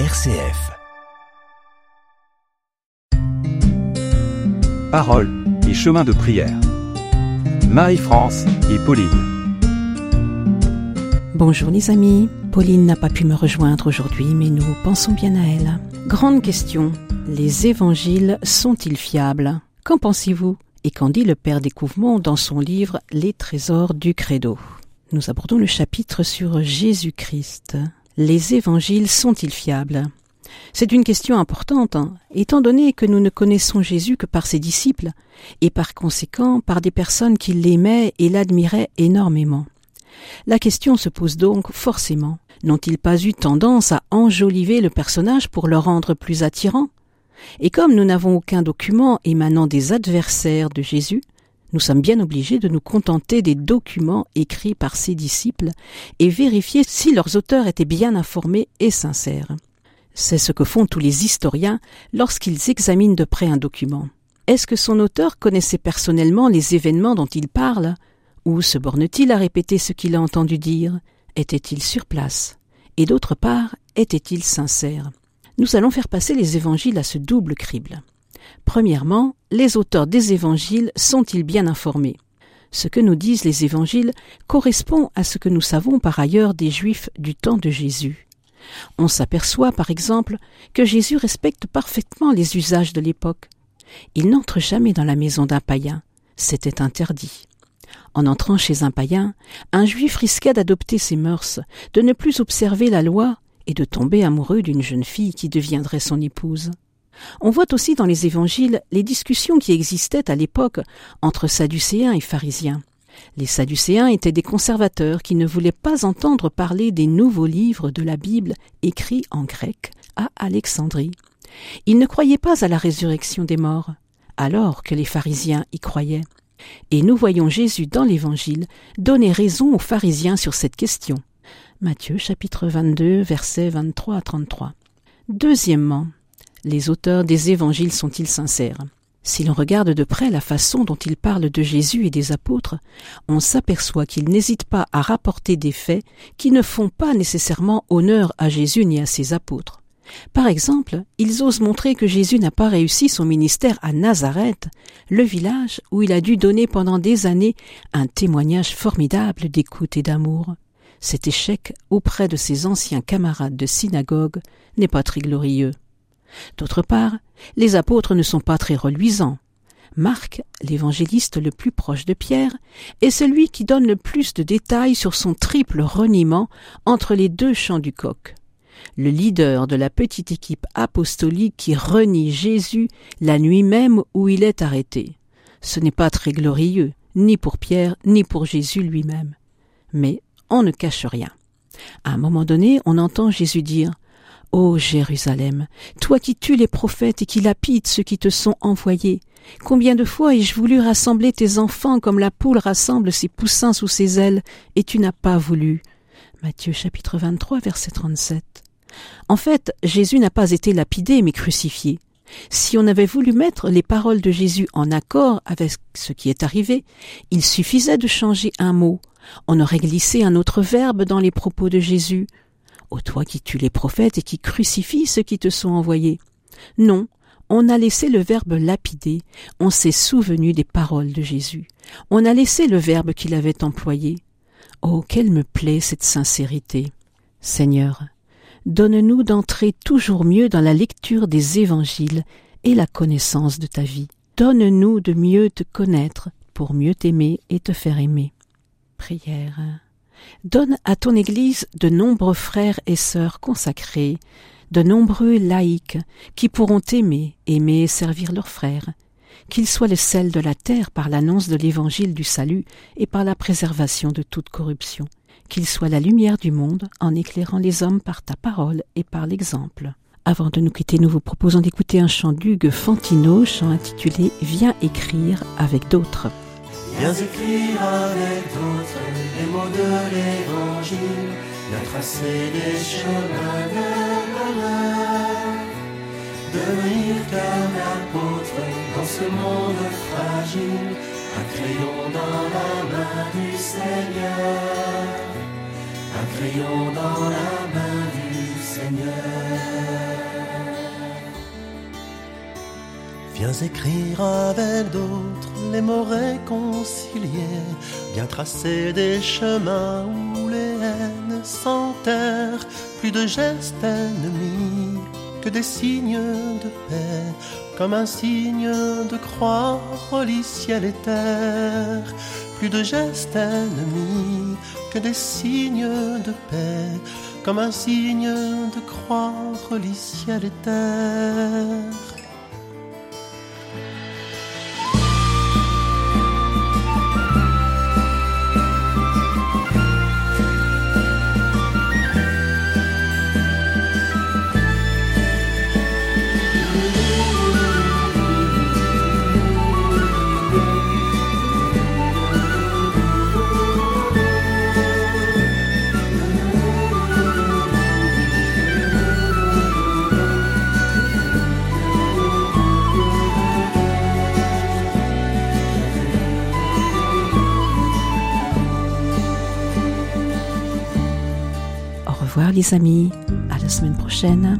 RCF. Parole et chemin de prière. Marie-France et Pauline. Bonjour les amis, Pauline n'a pas pu me rejoindre aujourd'hui, mais nous pensons bien à elle. Grande question, les évangiles sont-ils fiables? Qu'en pensez-vous? Et qu'en dit le Père Découvement dans son livre Les trésors du credo? Nous abordons le chapitre sur Jésus-Christ. Les évangiles sont-ils fiables? C'est une question importante, hein, étant donné que nous ne connaissons Jésus que par ses disciples, et par conséquent par des personnes qui l'aimaient et l'admiraient énormément. La question se pose donc forcément. N'ont-ils pas eu tendance à enjoliver le personnage pour le rendre plus attirant? Et comme nous n'avons aucun document émanant des adversaires de Jésus, nous sommes bien obligés de nous contenter des documents écrits par ses disciples et vérifier si leurs auteurs étaient bien informés et sincères. C'est ce que font tous les historiens lorsqu'ils examinent de près un document. Est-ce que son auteur connaissait personnellement les événements dont il parle? Ou se borne-t-il à répéter ce qu'il a entendu dire? Était-il sur place? Et d'autre part, était-il sincère? Nous allons faire passer les évangiles à ce double crible. Premièrement, les auteurs des évangiles sont-ils bien informés? Ce que nous disent les évangiles correspond à ce que nous savons par ailleurs des Juifs du temps de Jésus. On s'aperçoit, par exemple, que Jésus respecte parfaitement les usages de l'époque. Il n'entre jamais dans la maison d'un païen. C'était interdit. En entrant chez un païen, un juif risquait d'adopter ses mœurs, de ne plus observer la loi et de tomber amoureux d'une jeune fille qui deviendrait son épouse. On voit aussi dans les évangiles les discussions qui existaient à l'époque entre sadducéens et pharisiens. Les Sadducéens étaient des conservateurs qui ne voulaient pas entendre parler des nouveaux livres de la Bible écrits en grec à Alexandrie. Ils ne croyaient pas à la résurrection des morts, alors que les pharisiens y croyaient. Et nous voyons Jésus dans l'Évangile donner raison aux pharisiens sur cette question. Matthieu chapitre 22 versets 23 à 33. Deuxièmement, les auteurs des évangiles sont-ils sincères? Si l'on regarde de près la façon dont il parle de Jésus et des apôtres, on s'aperçoit qu'ils n'hésitent pas à rapporter des faits qui ne font pas nécessairement honneur à Jésus ni à ses apôtres. Par exemple, ils osent montrer que Jésus n'a pas réussi son ministère à Nazareth, le village où il a dû donner pendant des années un témoignage formidable d'écoute et d'amour. Cet échec auprès de ses anciens camarades de synagogue n'est pas très glorieux. D'autre part, les apôtres ne sont pas très reluisants. Marc, l'évangéliste le plus proche de Pierre, est celui qui donne le plus de détails sur son triple reniement entre les deux champs du coq. Le leader de la petite équipe apostolique qui renie Jésus la nuit même où il est arrêté. Ce n'est pas très glorieux, ni pour Pierre, ni pour Jésus lui-même. Mais on ne cache rien. À un moment donné, on entend Jésus dire Ô Jérusalem, toi qui tues les prophètes et qui lapides ceux qui te sont envoyés, combien de fois ai-je voulu rassembler tes enfants comme la poule rassemble ses poussins sous ses ailes, et tu n'as pas voulu? Matthieu chapitre 23 verset 37. En fait, Jésus n'a pas été lapidé mais crucifié. Si on avait voulu mettre les paroles de Jésus en accord avec ce qui est arrivé, il suffisait de changer un mot. On aurait glissé un autre verbe dans les propos de Jésus ô toi qui tues les prophètes et qui crucifies ceux qui te sont envoyés. Non, on a laissé le verbe lapider, on s'est souvenu des paroles de Jésus, on a laissé le verbe qu'il avait employé. Oh, qu'elle me plaît cette sincérité. Seigneur, donne-nous d'entrer toujours mieux dans la lecture des évangiles et la connaissance de ta vie. Donne-nous de mieux te connaître pour mieux t'aimer et te faire aimer. Prière. Donne à ton Église de nombreux frères et sœurs consacrés, de nombreux laïcs qui pourront aimer, aimer et servir leurs frères, qu'ils soient le sel de la terre par l'annonce de l'évangile du salut et par la préservation de toute corruption, qu'ils soient la lumière du monde en éclairant les hommes par ta parole et par l'exemple. Avant de nous quitter, nous vous proposons d'écouter un chant d'Hugues Fantino, chant intitulé Viens écrire avec d'autres. Viens écrire avec d'autres les mots de l'évangile, viens tracer les chemins de l'honneur. Devenir comme l'apôtre dans ce monde fragile, un crayon dans la main du Seigneur, un crayon dans la main du Seigneur. Écrire avec d'autres les mots réconciliés, bien tracer des chemins où les haines s'enterrent, plus de gestes ennemis que des signes de paix, comme un signe de croix relie ciel et terre, plus de gestes ennemis que des signes de paix, comme un signe de croix relie ciel et terre. les amis. À la semaine prochaine.